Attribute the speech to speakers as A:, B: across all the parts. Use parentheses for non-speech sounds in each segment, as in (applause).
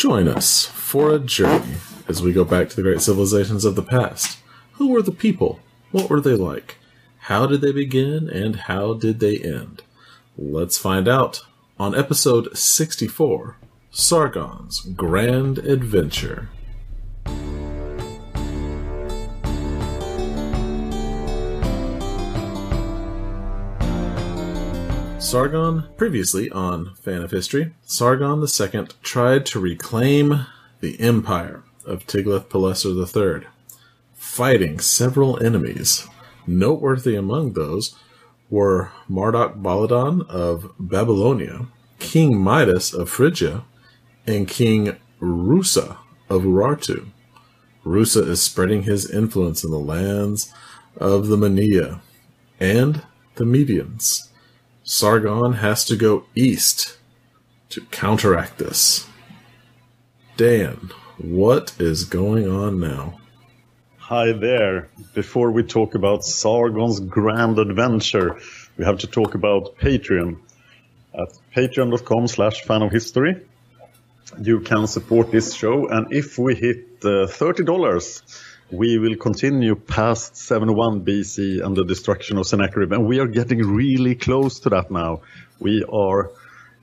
A: Join us for a journey as we go back to the great civilizations of the past. Who were the people? What were they like? How did they begin and how did they end? Let's find out on episode 64 Sargon's Grand Adventure. Sargon, previously on Fan of History, Sargon II tried to reclaim the empire of Tiglath-Pileser III, fighting several enemies. Noteworthy among those were Marduk Baladan of Babylonia, King Midas of Phrygia, and King Rusa of Urartu. Rusa is spreading his influence in the lands of the Mania and the Medians. Sargon has to go east to counteract this. Dan, what is going on now?
B: Hi there. Before we talk about Sargon's grand adventure, we have to talk about Patreon. At patreon.com slash fan of history, you can support this show. And if we hit uh, $30, we will continue past 71 BC and the destruction of Sennacherib. And we are getting really close to that now. We are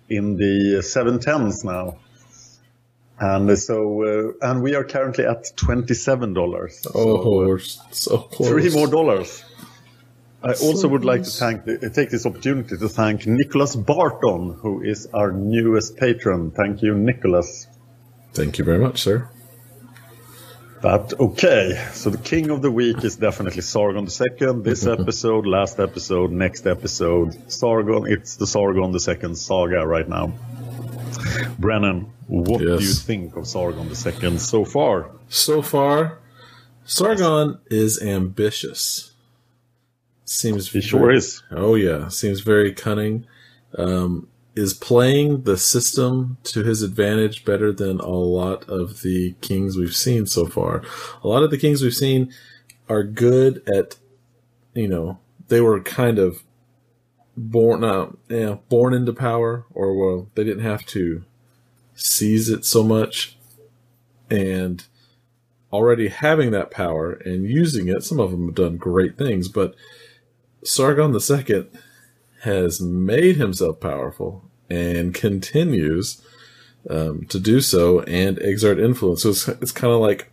B: in the 710s now. And so, uh, and we are currently at $27. So,
A: oh, so close.
B: Three more dollars. I also would like to thank the, take this opportunity to thank Nicholas Barton, who is our newest patron. Thank you, Nicholas.
A: Thank you very much, sir.
B: But okay, so the king of the week is definitely Sargon the Second. This (laughs) episode, last episode, next episode, Sargon. It's the Sargon the Second saga right now. Brennan, what
A: Yes.
B: do you think of Sargon the Second so far?
A: So far, Sargon is ambitious. Seems
B: He sure is.
A: Oh yeah, seems very cunning. Um, is playing the system to his advantage better than a lot of the kings we've seen so far. A lot of the kings we've seen are good at, you know, they were kind of born, uh, yeah, born into power, or well, they didn't have to seize it so much, and already having that power and using it. Some of them have done great things, but Sargon II has made himself powerful and continues um, to do so and exert influence. So it's, it's kind of like,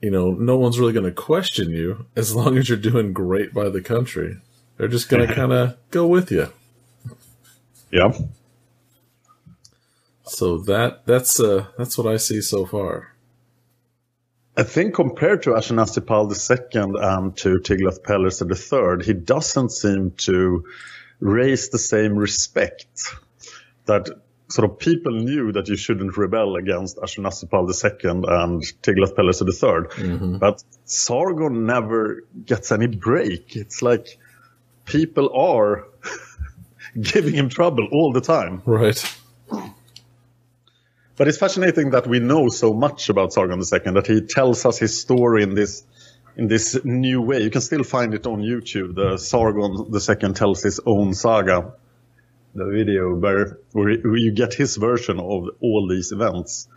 A: you know, no one's really going to question you as long as you're doing great by the country. They're just going (laughs) to kind of go with you.
B: Yeah.
A: So that that's uh that's what I see so far.
B: I think compared to Ashurnasirpal II and to Tiglath-Pileser III, he doesn't seem to raise the same respect that sort of people knew that you shouldn't rebel against Ashurnasirpal II and Tiglath-Pileser III. Mm-hmm. But Sargon never gets any break. It's like people are (laughs) giving him trouble all the time.
A: Right.
B: But it's fascinating that we know so much about Sargon II that he tells us his story in this in this new way. You can still find it on YouTube. The Sargon II tells his own saga, the video where, where you get his version of all these events,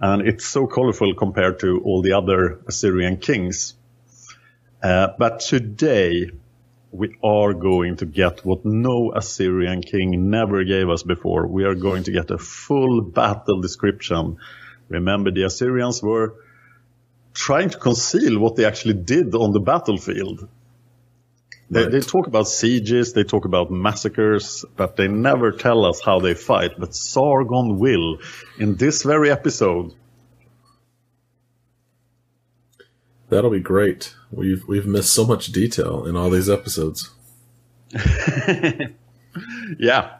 B: and it's so colorful compared to all the other Assyrian kings. Uh, but today we are going to get what no Assyrian king never gave us before. We are going to get a full battle description. Remember, the Assyrians were trying to conceal what they actually did on the battlefield. They, right. they, talk about sieges, they talk about massacres, but they never tell us how they fight. But Sargon will in this very episode.
A: That'll be great. We've we've missed so much detail in all these episodes. (laughs)
B: yeah.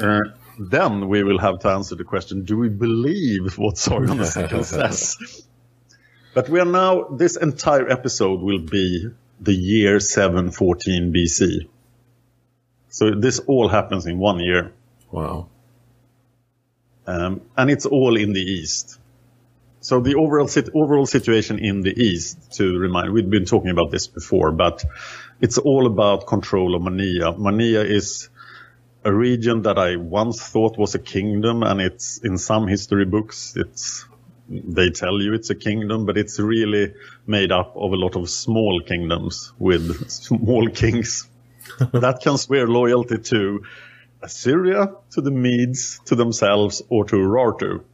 B: Uh, then we will have to answer the question: Do we believe what Sargon (laughs) says? But we are now. This entire episode will be the year 714 BC. So this all happens in one year.
A: Wow.
B: Um, and it's all in the east. So the overall sit- overall situation in the east, to remind, we've been talking about this before, but it's all about control of Mania. Mania is a region that I once thought was a kingdom, and it's in some history books, it's they tell you it's a kingdom, but it's really made up of a lot of small kingdoms with small kings (laughs) that can swear loyalty to Assyria, to the Medes, to themselves, or to Urartu.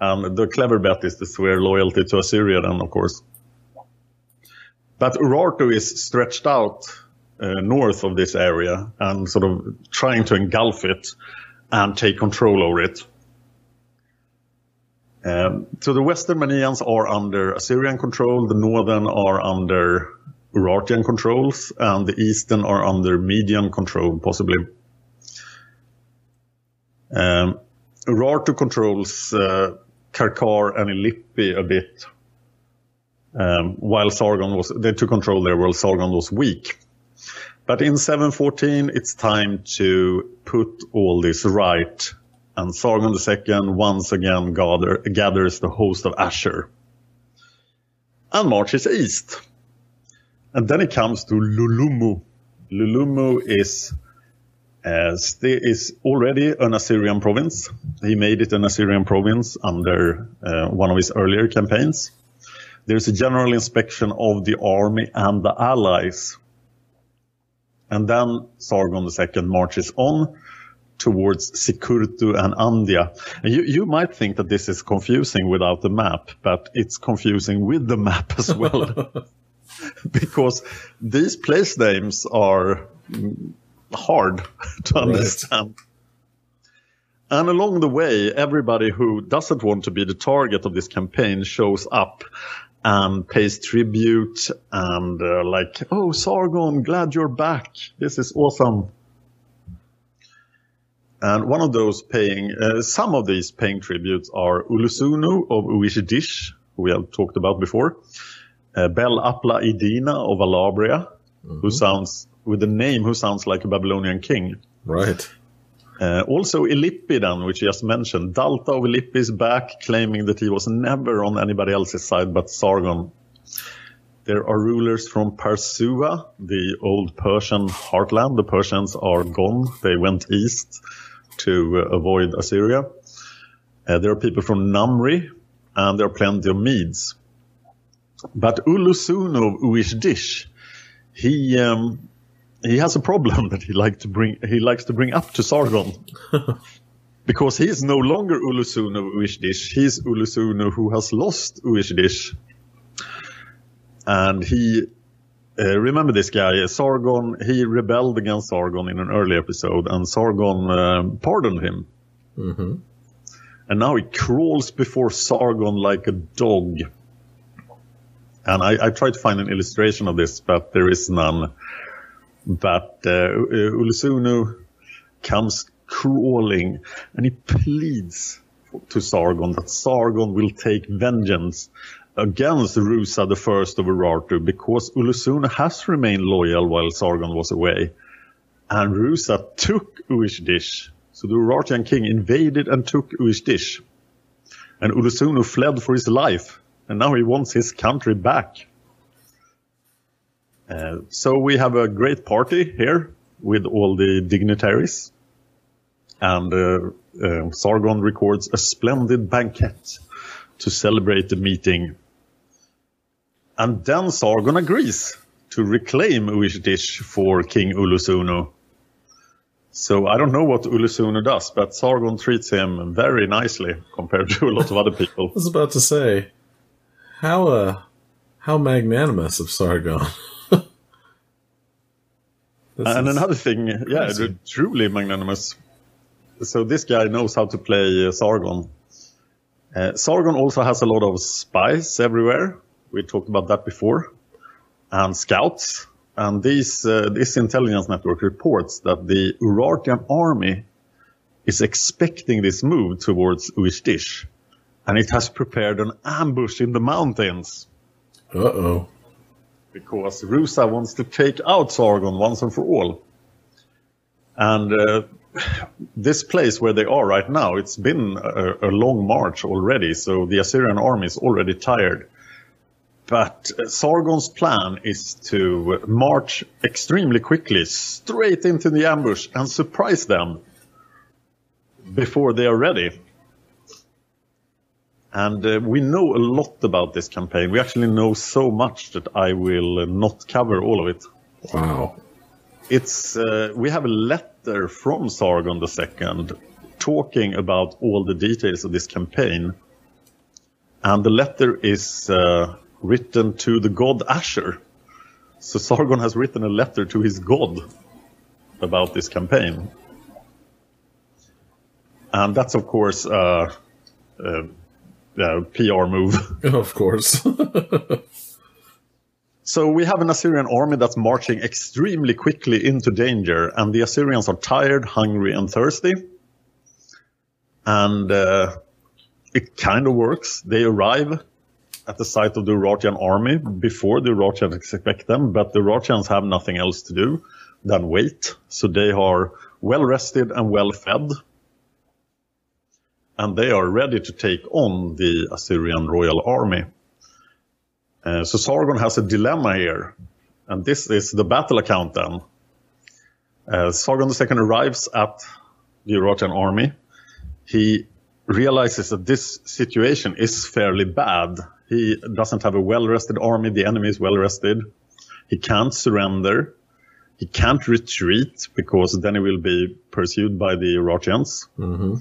B: And the clever bet is to swear loyalty to Assyria then, of course. But Urartu is stretched out uh, north of this area and sort of trying to engulf it and take control over it. Um, so the western Manians are under Assyrian control, the northern are under Urartian controls, and the eastern are under Median control, possibly. Um, Urartu controls uh, Karkar and Illipi a bit, um, while Sargon was, they took control there while Sargon was weak. But in 714, it's time to put all this right. And Sargon II once again gather, gathers the host of Ashur and marches east. And then it comes to Lulumu. Lulumu is uh, is already an Assyrian province. He made it an Assyrian province under uh, one of his earlier campaigns. There's a general inspection of the army and the allies. And then Sargon II marches on towards Sikurtu and Andia. And you, you might think that this is confusing without the map, but it's confusing with the map as well. (laughs) because these place names are hard to understand. Right. And along the way, everybody who doesn't want to be the target of this campaign shows up and pays tribute and uh, like, oh, Sargon, glad you're back. This is awesome. And one of those paying, uh, some of these paying tributes are Ulusunu of Uishdish, who we have talked about before, uh, Bel Apla Idina of Alabria, mm-hmm. who sounds, with a name who sounds like a Babylonian king.
A: Right.
B: Uh, also Illipidan, which you just mentioned. Dalta of Illipi is back, claiming that he was never on anybody else's side but Sargon. There are rulers from Parsua, the old Persian heartland. The Persians are gone. They went east to uh, avoid Assyria. Uh, there are people from Namri, and there are plenty of Medes. But Ulusun of Uishdish, he um, he has a problem (laughs) that he like to bring he likes to bring up to Sargon. (laughs) because he is no longer Ulusun of Uishdish, he's Ulusunu who has lost Uishdish. And he uh, remember this guy, Sargon, he rebelled against Sargon in an early episode, and Sargon uh, pardoned him. Mm-hmm. And now he crawls before Sargon like a dog. And I, I tried to find an illustration of this, but there is none. But uh, Ulusunu comes crawling, and he pleads to Sargon that Sargon will take vengeance against Rusa the first of Urartu because Ulusunu has remained loyal while Sargon was away. And Rusa took Uishdish. So the Urartian king invaded and took Uishdish. And Ulusunu fled for his life. And now he wants his country back. Uh, so we have a great party here with all the dignitaries. And uh, uh, Sargon records a splendid banquet to celebrate the meeting. And then Sargon agrees to reclaim Uishdish for King Ulusunu. So I don't know what Ulusunu does, but Sargon treats him very nicely compared to a lot of other people. (laughs)
A: I was about to say, how uh, how magnanimous of Sargon. (laughs)
B: and another thing, yeah, truly magnanimous. So this guy knows how to play uh, Sargon. Uh, Sargon also has a lot of spies everywhere. We talked about that before, and scouts. And these, uh, this intelligence network reports that the Urartian army is expecting this move towards Uishdish, and it has prepared an ambush in the mountains.
A: Uh oh
B: because Rusa wants to take out Sargon once and for all. And uh, this place where they are right now, it's been a, a, long march already, so the Assyrian army is already tired. But uh, Sargon's plan is to march extremely quickly straight into the ambush and surprise them before they are ready. And uh, we know a lot about this campaign. We actually know so much that I will uh, not cover all of it.
A: Wow.
B: It's uh, we have a letter from Sargon II talking about all the details of this campaign. And the letter is uh, written to the god Ashur. So Sargon has written a letter to his god about this campaign. And that's, of course, uh, uh, uh, PR move. (laughs) (laughs)
A: Of course. (laughs)
B: so we have an Assyrian army that's marching extremely quickly into danger, and the Assyrians are tired, hungry, and thirsty. And uh, it kind of works. They arrive at the site of the Urartian army before the Urartians expect them, but the Urartians have nothing else to do than wait. So they are well rested and well fed and they are ready to take on the Assyrian royal army. Uh, so Sargon has a dilemma here, and this is the battle account then. Uh, Sargon II arrives at the Urartian army. He realizes that this situation is fairly bad. He doesn't have a well-rested army. The enemy is well-rested. He can't surrender. He can't retreat because then he will be pursued by the Urartians.
A: Mm-hmm.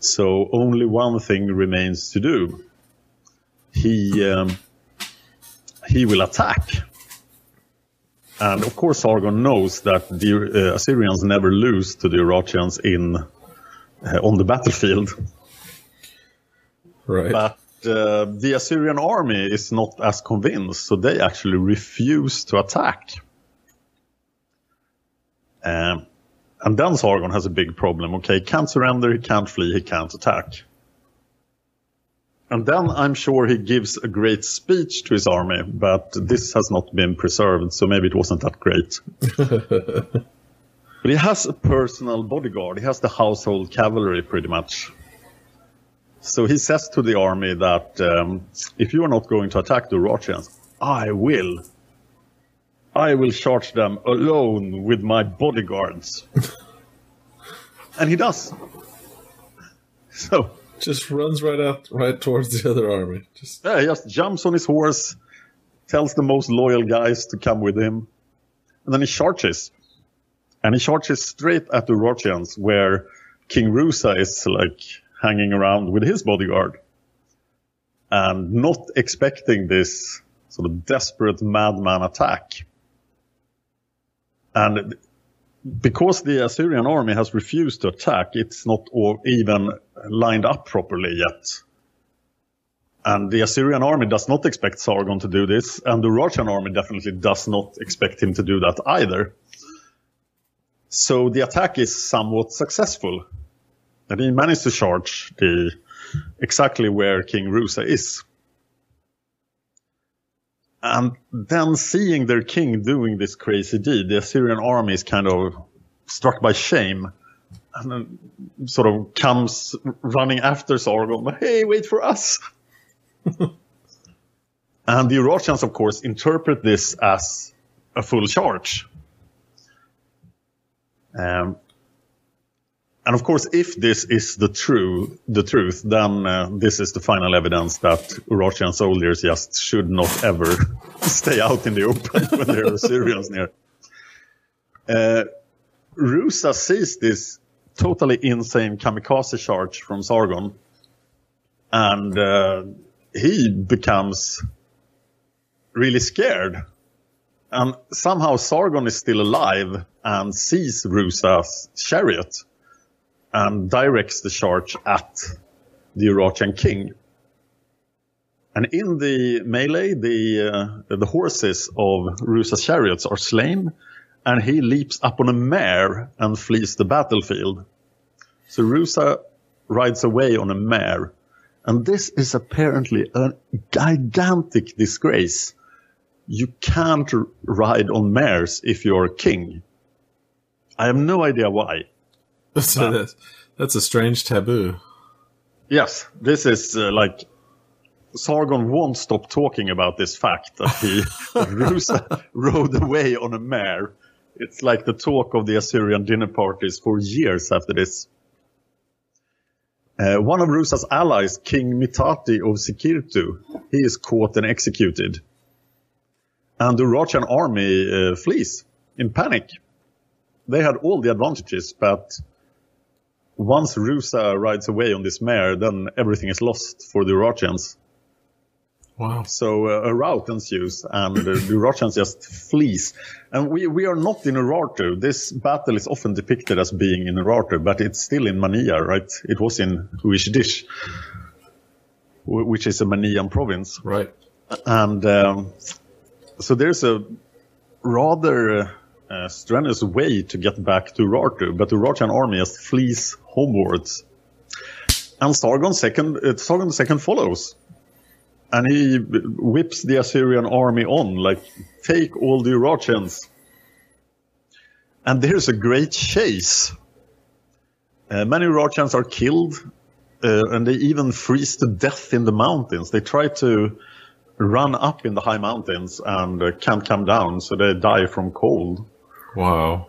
B: So only one thing remains to do. He um, he will attack. And of course, Sargon knows that the uh, Assyrians never lose to the Urartians in uh, on the battlefield.
A: Right.
B: But uh, the Assyrian army is not as convinced, so they actually refuse to attack. Um, and then Sargon has a big problem. Okay, he can't surrender, he can't flee, he can't attack. And then I'm sure he gives a great speech to his army, but this has not been preserved, so maybe it wasn't that great. (laughs) but he has a personal bodyguard. He has the household cavalry, pretty much. So he says to the army that um, if you are not going to attack the Urartians, I will. I will charge them alone with my bodyguards. (laughs) and he does. (laughs) So
A: just runs right out, right towards the other army. Just
B: yeah, he just jumps on his horse, tells the most loyal guys to come with him, and then he charges. And he charges straight at the Urartians, where King Rusa is like hanging around with his bodyguard, and not expecting this sort of desperate madman attack. And because the Assyrian army has refused to attack, it's not even lined up properly yet. And the Assyrian army does not expect Sargon to do this, and the Urartian army definitely does not expect him to do that either. So the attack is somewhat successful. And he managed to charge the exactly where King Rusa is. And then seeing their king doing this crazy deed, the Assyrian army is kind of struck by shame and then sort of comes running after Sargon. Hey, wait for us! (laughs) and the Urartians, of course, interpret this as a full charge. Um, and of course, if this is the true the truth, then uh, this is the final evidence that Urartian soldiers just should not ever (laughs) stay out in the open (laughs) when there are Assyrians near. Uh, Rusa sees this totally insane kamikaze charge from Sargon, and uh, he becomes really scared. And somehow Sargon is still alive and sees Rusa's chariot and directs the charge at the Urartian king. And in the melee, the uh, the horses of Rusa's chariots are slain, and he leaps up on a mare and flees the battlefield. So Rusa rides away on a mare, and this is apparently a gigantic disgrace. You can't ride on mares if you're a king. I have no idea why.
A: So that's, that's a strange taboo.
B: Yes, this is uh, like Sargon won't stop talking about this fact that he (laughs) that Rusa rode away on a mare. It's like the talk of the Assyrian dinner parties for years after this. Uh, one of Rusa's allies, King Mitati of Sikirtu, he is caught and executed. And the Urartian army uh, flees in panic. They had all the advantages, but once Rusa rides away on this mare, then everything is lost for the Urartians.
A: Wow.
B: So uh, a rout ensues, and uh, the Urartians just flees. And we, we are not in Urartu. This battle is often depicted as being in Urartu, but it's still in Mania, right? It was in Uishdish, which is a Manian province.
A: Right.
B: And um, so there's a rather uh, strenuous way to get back to Urartu, but the Urartian army just flees homewards. And Sargon second, uh, Sargon second follows. And he whips the Assyrian army on, like, take all the Urartians. And there's a great chase. Uh, many Urartians are killed, uh, and they even freeze to death in the mountains. They try to run up in the high mountains and uh, can't come down, so they die from cold.
A: Wow.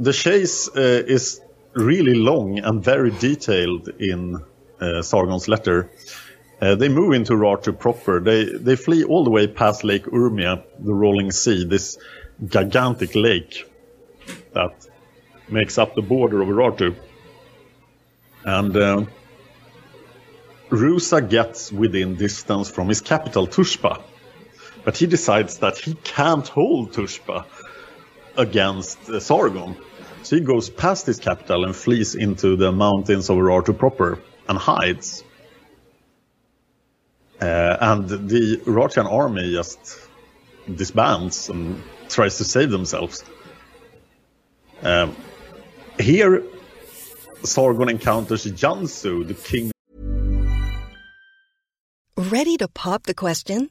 B: The chase uh, is really long and very detailed in uh, Sargon's letter. Uh, they move into Urartu proper. They they flee all the way past Lake Urmia, the rolling sea, this gigantic lake that makes up the border of Urartu. And uh, Rusa gets within distance from his capital, Tushpa. But he decides that he can't hold Tushpa against uh, Sargon. So he goes past his capital and flees into the mountains of Urartu proper and hides. Uh, and the Urartian army just disbands and tries to save themselves. Um, here, Sargon encounters Jansu, the king.
C: Ready to pop the question?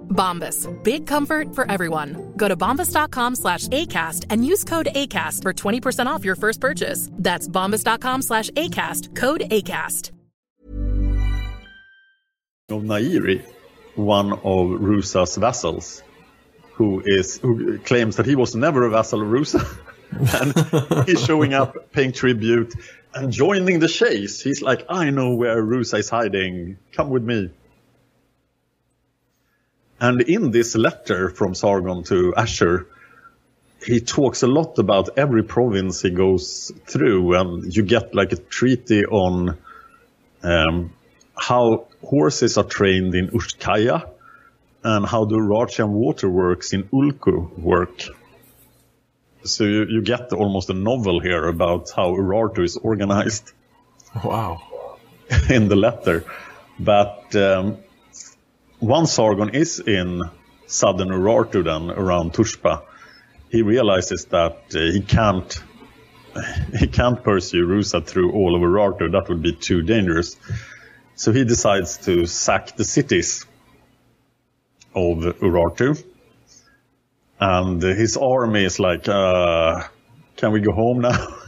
D: Bombas. Big comfort for everyone. Go to bombas.com slash ACAST and use code ACAST for 20% off your first purchase. That's bombas.com slash ACAST, code ACAST.
B: Of Nairi, one of Rusa's vassals, who is who claims that he was never a vassal of Rusa. (laughs) and he's showing up, paying tribute, and joining the chase. He's like, I know where Rusa is hiding. Come with me. And in this letter from Sargon to Ashur, he talks a lot about every province he goes through, and you get like a treaty on um, how horses are trained in Ushtkaya and how the Urartian waterworks in Ulku work. So you, you get almost a novel here about how Urartu is organized.
A: Wow. (laughs)
B: in the letter. But um, once Sargon is in southern Urartu then around Tushpa, he realizes that uh, he can't (laughs) he can't pursue Rusa through all of Urartu. That would be too dangerous. So he decides to sack the cities of Urartu. And his army is like, uh, can we go home now? (laughs)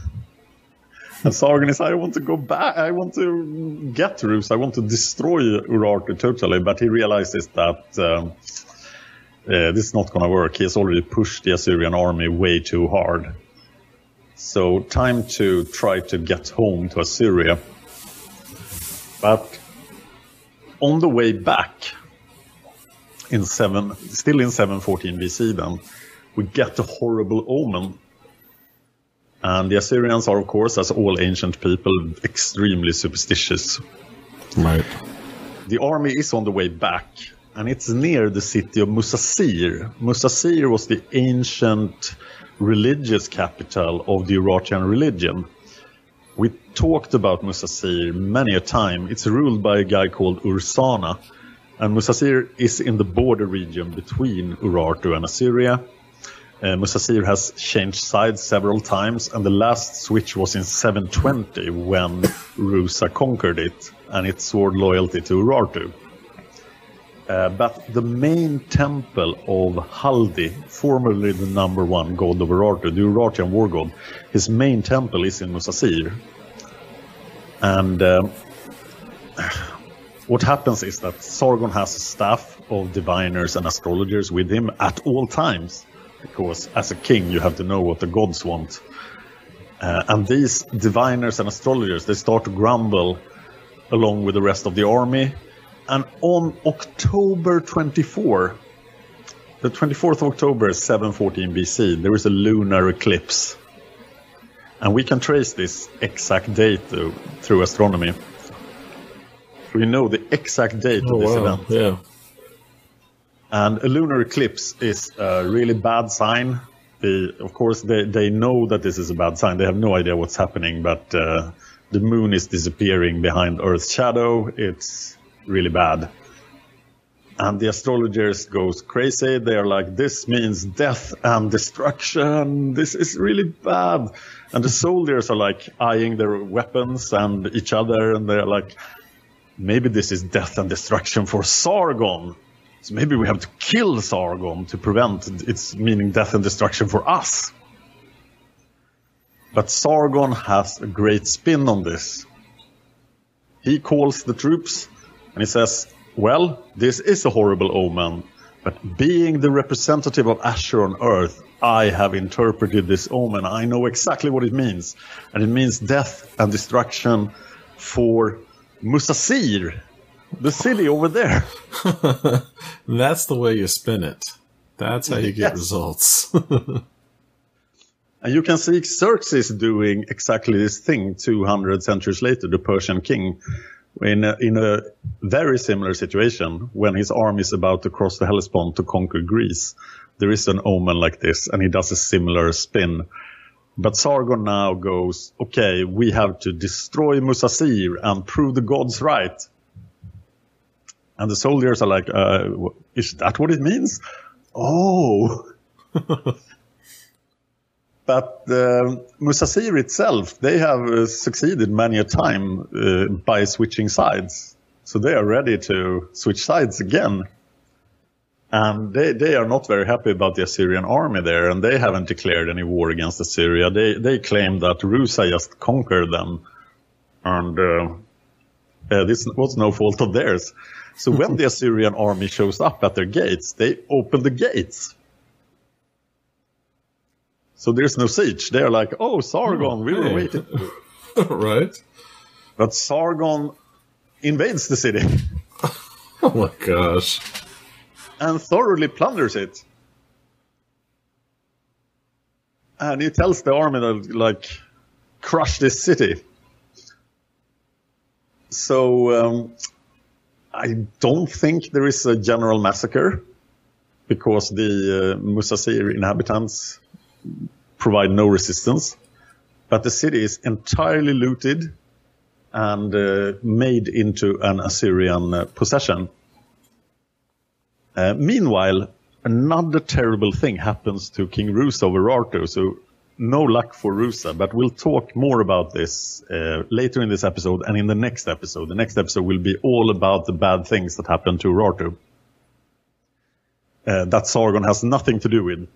B: (laughs) Sargon is, I want to go back. I want to get to Rus. I want to destroy Urartu totally. But he realizes that um, uh, this is not going to work. He has already pushed the Assyrian army way too hard. So time to try to get home to Assyria. But on the way back, in seven, still in 714 BC, then we get a horrible omen. And the Assyrians are, of course, as all ancient people, extremely superstitious.
A: Right.
B: The army is on the way back, and it's near the city of Musasir. Musasir was the ancient religious capital of the Urartian religion. We talked about Musasir many a time. It's ruled by a guy called Ursana, and Musasir is in the border region between Urartu and Assyria. Uh, Musasir has changed sides several times, and the last switch was in 720 when Rusa conquered it, and it swore loyalty to Urartu. Uh, but the main temple of Haldi, formerly the number one god of Urartu, the Urartian war god, his main temple is in Musasir. And um, what happens is that Sargon has a staff of diviners and astrologers with him at all times, because as a king you have to know what the gods want. Uh, and these diviners and astrologers they start to grumble along with the rest of the army. And on October 24, the 24th of October, 714 BC, there is a lunar eclipse. And we can trace this exact date though, through astronomy. We know the exact date
A: Oh,
B: of this
A: wow.
B: event.
A: Yeah.
B: And a lunar eclipse is a really bad sign. They, of course, they, they know that this is a bad sign. They have no idea what's happening, but uh, the moon is disappearing behind Earth's shadow. It's really bad. And the astrologers goes crazy. They're like, this means death and destruction. This is really bad. And the soldiers are like eyeing their weapons and each other, and they're like, maybe this is death and destruction for Sargon. So maybe we have to kill Sargon to prevent its meaning death and destruction for us. But Sargon has a great spin on this. He calls the troops and he says, Well, this is a horrible omen, but being the representative of Ashur on earth, I have interpreted this omen. I know exactly what it means. And it means death and destruction for Musasir, the city over there. (laughs)
A: That's the way you spin it. That's how you get
B: Yes.
A: results. (laughs)
B: And you can see Xerxes doing exactly this thing 200 centuries later, the Persian king, in a, in a very similar situation when his army is about to cross the Hellespont to conquer Greece. There is an omen like this, and he does a similar spin. But Sargon now goes, okay, we have to destroy Musasir and prove the gods right. And the soldiers are like, uh, is that what it means? Oh. (laughs) But uh, Musasir itself, they have uh, succeeded many a time uh, by switching sides. So they are ready to switch sides again. And they, they are not very happy about the Assyrian army there, and they haven't declared any war against Assyria. They they claim that Rusa just conquered them, and uh, uh, this was no fault of theirs. So when the Assyrian army shows up at their gates, they open the gates. So there's no siege. They're like, "Oh, Sargon, we were
A: hey.
B: waiting." (laughs)
A: right?
B: But Sargon invades the city (laughs)
A: Oh my gosh.
B: and thoroughly plunders it. And he tells the army to like crush this city. So um, I don't think there is a general massacre because the uh, Musasir inhabitants provide no resistance. But the city is entirely looted and uh, made into an Assyrian uh, possession. Uh, meanwhile, another terrible thing happens to King Rusa of Urartu, so no luck for Rusa, but we'll talk more about this uh, later in this episode and in the next episode. The next episode will be all about the bad things that happened to Urartu. Uh, that Sargon has nothing to do with.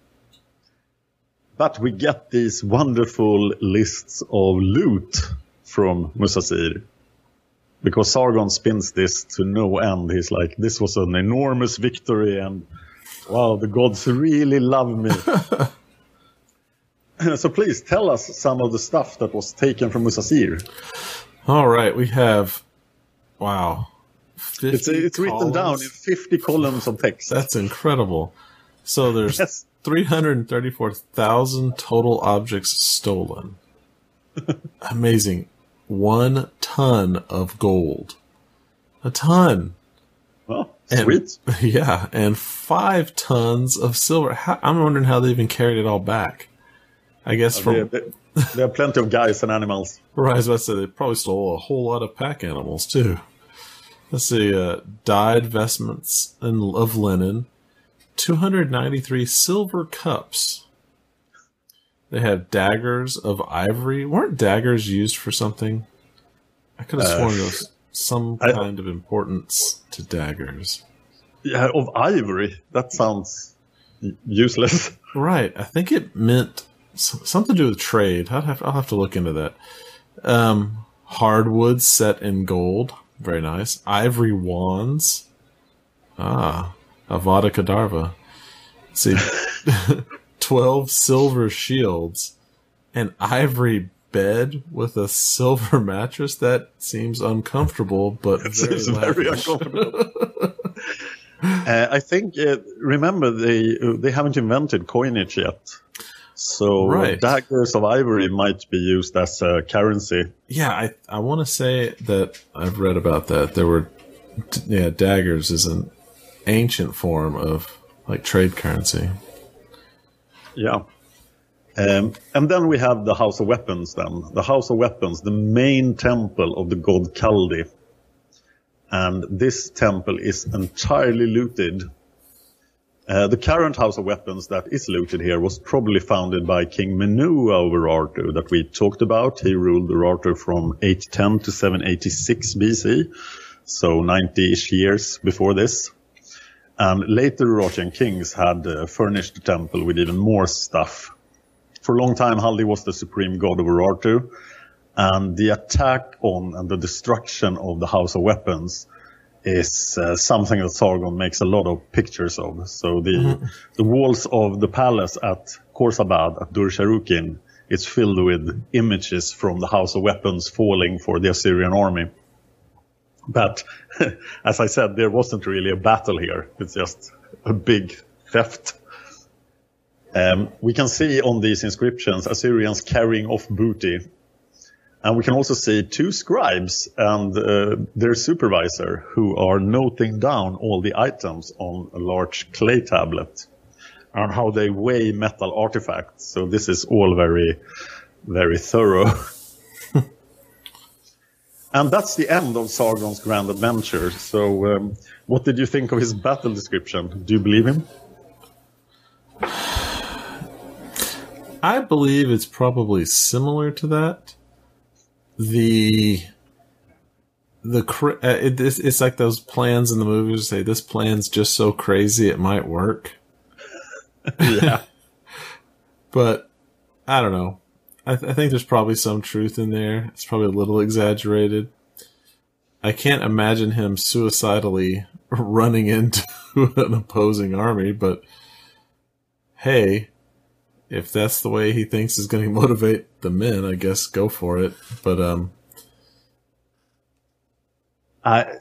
B: But we get these wonderful lists of loot from Musasir. Because Sargon spins this to no end. He's like, this was an enormous victory and wow, the gods really love me. (laughs) (clears throat) so please tell us some of the stuff that was taken from Musasir.
A: All right, we have wow.
B: It's, it's written down in 50 columns of text.
A: That's incredible. So there's
B: Yes.
A: 334,000 total objects stolen. (laughs) Amazing. One ton of gold. A ton.
B: Well,
A: And- (laughs) Yeah, and five tons of silver. How, I'm wondering how they even carried it all back. I guess from
B: There, there- are plenty of guys and animals. (laughs)
A: Right, I was about say they probably stole a whole lot of pack animals too. Let's see, uh, dyed vestments in, of linen, 293 silver cups. They have daggers of ivory. Weren't daggers used for something? I could have sworn there was some
B: I-
A: kind of importance to daggers.
B: Yeah, of ivory. That sounds useless. (laughs)
A: Right. I think it meant something to do with trade. I'll have, I'll have to look into that. Um, hardwood set in gold. Very nice. Ivory wands. Ah, Avada Kedavra. Let's see, (laughs) 12 silver shields. An ivory bed with a silver (laughs) mattress. That seems uncomfortable, but
B: It
A: very
B: seems very uncomfortable. (laughs) uh, I think, uh, remember, they uh, they haven't invented coinage yet. So
A: Right.
B: daggers of ivory might be used as a currency.
A: Yeah, I I want to say that I've read about that. There were, yeah, daggers is an ancient form of like trade currency.
B: Yeah. Um, and then we have the House of Weapons then. The House of Weapons, the main temple of the god Haldi. And this temple is entirely looted. Uh, the current House of Weapons that is looted here was probably founded by King Menua of Urartu that we talked about. He ruled Urartu from 810 to 786 BC, so 90-ish years before this. And later Urartian kings had uh, furnished the temple with even more stuff. For a long time, Haldi was the supreme god of Urartu, and the attack on and the destruction of the House of Weapons is uh, something that Sargon makes a lot of pictures of. So the the walls of the palace at Khorsabad at Dur Sharukin is filled with images from the House of Weapons falling for the Assyrian army. But (laughs) as I said, there wasn't really a battle here. It's just a big theft. Um, we can see on these inscriptions Assyrians carrying off booty. And we can also see two scribes and uh, their supervisor who are noting down all the items on a large clay tablet and how they weigh metal artifacts. So this is all very, very thorough. (laughs) and that's the end of Sargon's grand adventure. So um, what did you think of his battle description? Do you believe him? (sighs)
A: I believe it's probably similar to that. The the uh, it, it's, it's like those plans in the movies say this plan's just so crazy it might work.
B: yeah. (laughs)
A: But I don't know. I, th- I think there's probably some truth in there. It's probably a little exaggerated. I can't imagine him suicidally (laughs) running into (laughs) an opposing army, but hey, if that's the way he thinks is going (laughs) to motivate the men, I guess go for it. But um,
B: I,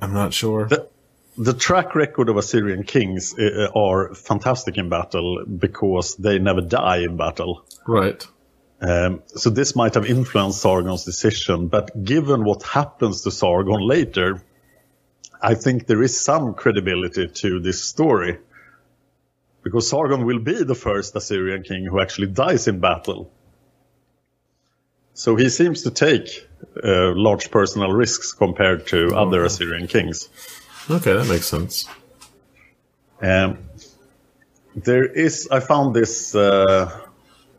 A: I'm not sure.
B: The, the track record of Assyrian kings uh, are fantastic in battle because they never die in battle.
A: Right.
B: Um, so this might have influenced Sargon's decision, but given what happens to Sargon later, I think there is some credibility to this story. Because Sargon will be the first Assyrian king who actually dies in battle. So he seems to take uh, large personal risks compared to other Assyrian kings.
A: Okay, that makes sense.
B: Um, there is, I found this uh,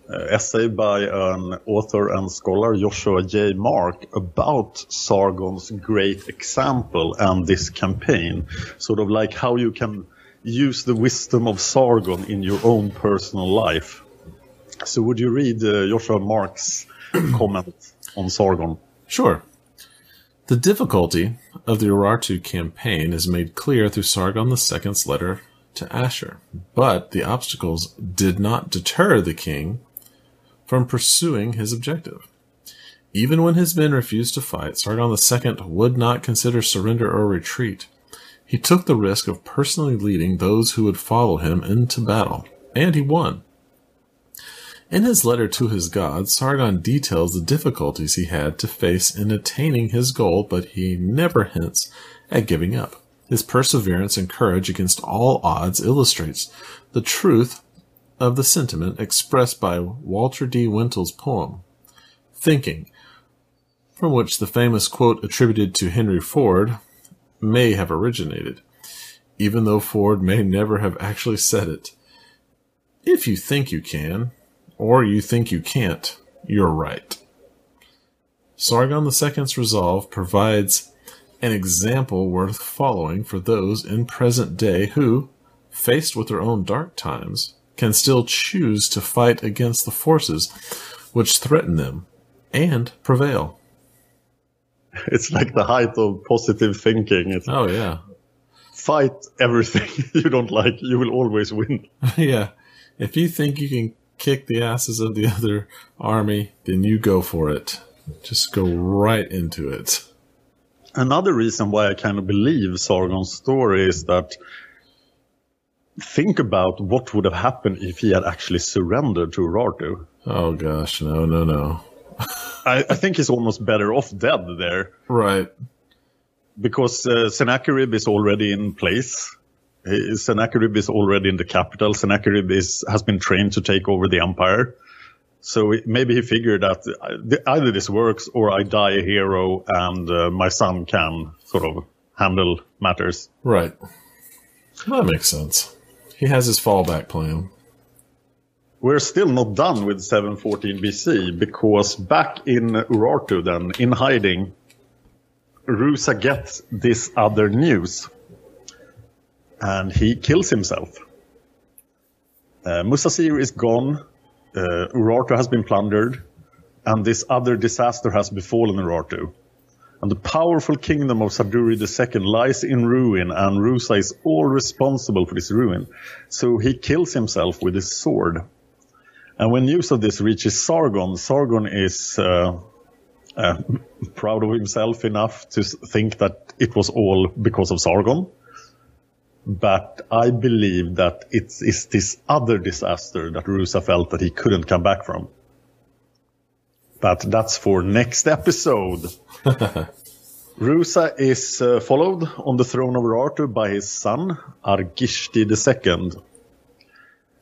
B: essay by an author and scholar, Joshua J. Mark, about Sargon's great example and this campaign. Sort of like how you can use the wisdom of Sargon in your own personal life. So, would you read uh, Joshua Mark's (clears throat) comment on Sargon?
A: Sure. The difficulty of the Urartu campaign is made clear through Sargon II's letter to Ashur, but the obstacles did not deter the king from pursuing his objective. Even when his men refused to fight, Sargon II would not consider surrender or retreat. He took the risk of personally leading those who would follow him into battle, and he won. In his letter to his god, Sargon details the difficulties he had to face in attaining his goal, but he never hints at giving up. His perseverance and courage against all odds illustrates the truth of the sentiment expressed by Walter D. Wintle's poem, Thinking, from which the famous quote attributed to Henry Ford may have originated, even though Ford may never have actually said it. If you think you can, or you think you can't, you're right. Sargon II's resolve provides an example worth following for those in present day who, faced with their own dark times, can still choose to fight against the forces which threaten them and prevail. (laughs)
B: It's like the height of positive thinking. It's
A: oh yeah.
B: Fight everything (laughs) you don't like. You will always win. (laughs)
A: yeah. If you think you can kick the asses of the other army, then you go for it. Just go right into it.
B: Another reason why I kind of believe Sargon's story is that think about what would have happened if he had actually surrendered to Urartu.
A: Oh gosh, no, no, no.
B: I, I, think he's almost better off dead there.
A: Right.
B: Because uh, Sennacherib is already in place. Sennacherib is already in the capital. Sennacherib is, has been trained to take over the empire. So maybe he figured that uh, either this works or I die a hero and uh, my son can sort of handle matters.
A: Right. That makes sense. He has his fallback plan.
B: We're still not done with 714 BC because back in Urartu, then in hiding, Rusa gets this other news and he kills himself. Uh, Musasir is gone, uh, Urartu has been plundered, and this other disaster has befallen Urartu. And the powerful kingdom of Sarduri II lies in ruin, and Rusa is all responsible for this ruin. So he kills himself with his sword. And when news of this reaches Sargon, Sargon is uh, uh, proud of himself enough to think that it was all because of Sargon. But I believe that it is this other disaster that Rusa felt that he couldn't come back from. But that's for next episode. (laughs) Rusa is uh, followed on the throne of Urartu by his son, Argishti II.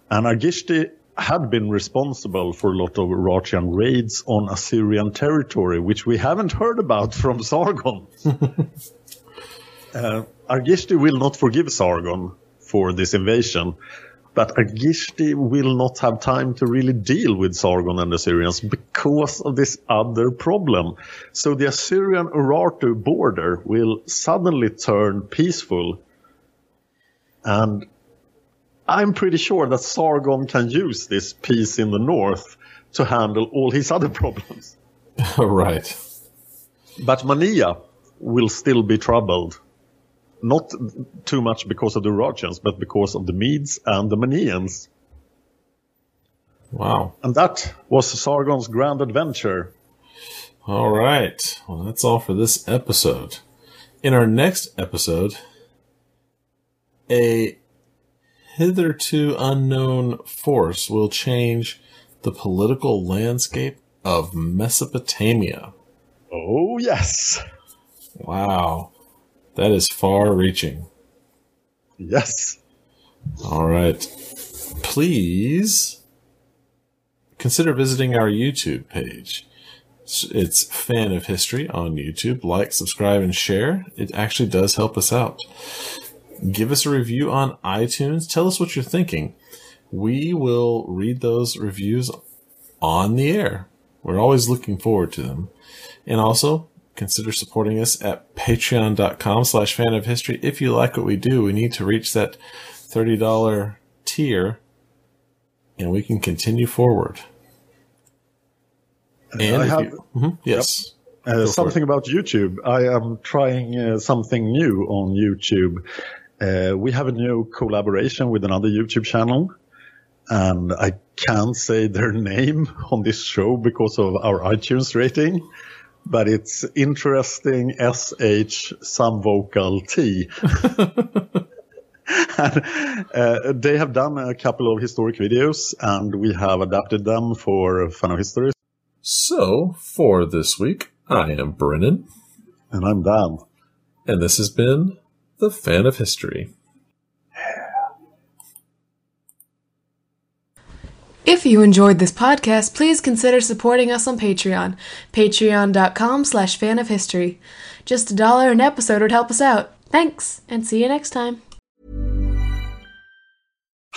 B: And Argishti had been responsible for a lot of Urartian raids on Assyrian territory, which we haven't heard about from Sargon. (laughs) uh, Argishti will not forgive Sargon for this invasion, But Argishti will not have time to really deal with Sargon and the Assyrians because of this other problem. So the Assyrian Urartu border will suddenly turn peaceful. And I'm pretty sure that Sargon can use this peace in the north to handle all his other problems. (laughs)
A: right.
B: But Mania will still be troubled. Not too much because of the Urartians, but because of the Medes and the Manians.
A: Wow.
B: And that was Sargon's grand adventure.
A: All right. Well, that's all for this episode. In our next episode, a hitherto unknown force will change the political landscape of Mesopotamia.
B: Oh, yes.
A: Wow. That is far reaching.
B: Yes.
A: All right. Please consider visiting our YouTube page. It's Fan of History on YouTube. Like, subscribe, and share. It actually does help us out. Give us a review on iTunes. Tell us what you're thinking. We will read those reviews on the air. We're always looking forward to them. And also, consider supporting us at patreon.com slash fan of history. If you like what we do, we need to reach that $30 tier and we can continue forward.
B: And I have, you,
A: mm-hmm, yes.
B: Yep. Uh, something about YouTube. I am trying uh, something new on YouTube. Uh, we have a new collaboration with another YouTube channel and I can't say their name on this show because of our iTunes rating, but it's interesting SH some vocal T. (laughs) and, uh, they have done a couple of historic videos and we have adapted them for Fan of History.
A: So, for this week, I am Brennan.
B: And I'm Dan.
A: And this has been The Fan of History.
E: If you enjoyed this podcast, please consider supporting us on Patreon. Patreon.com slash fan of history. Just a dollar an episode would help us out. Thanks, and see you next time.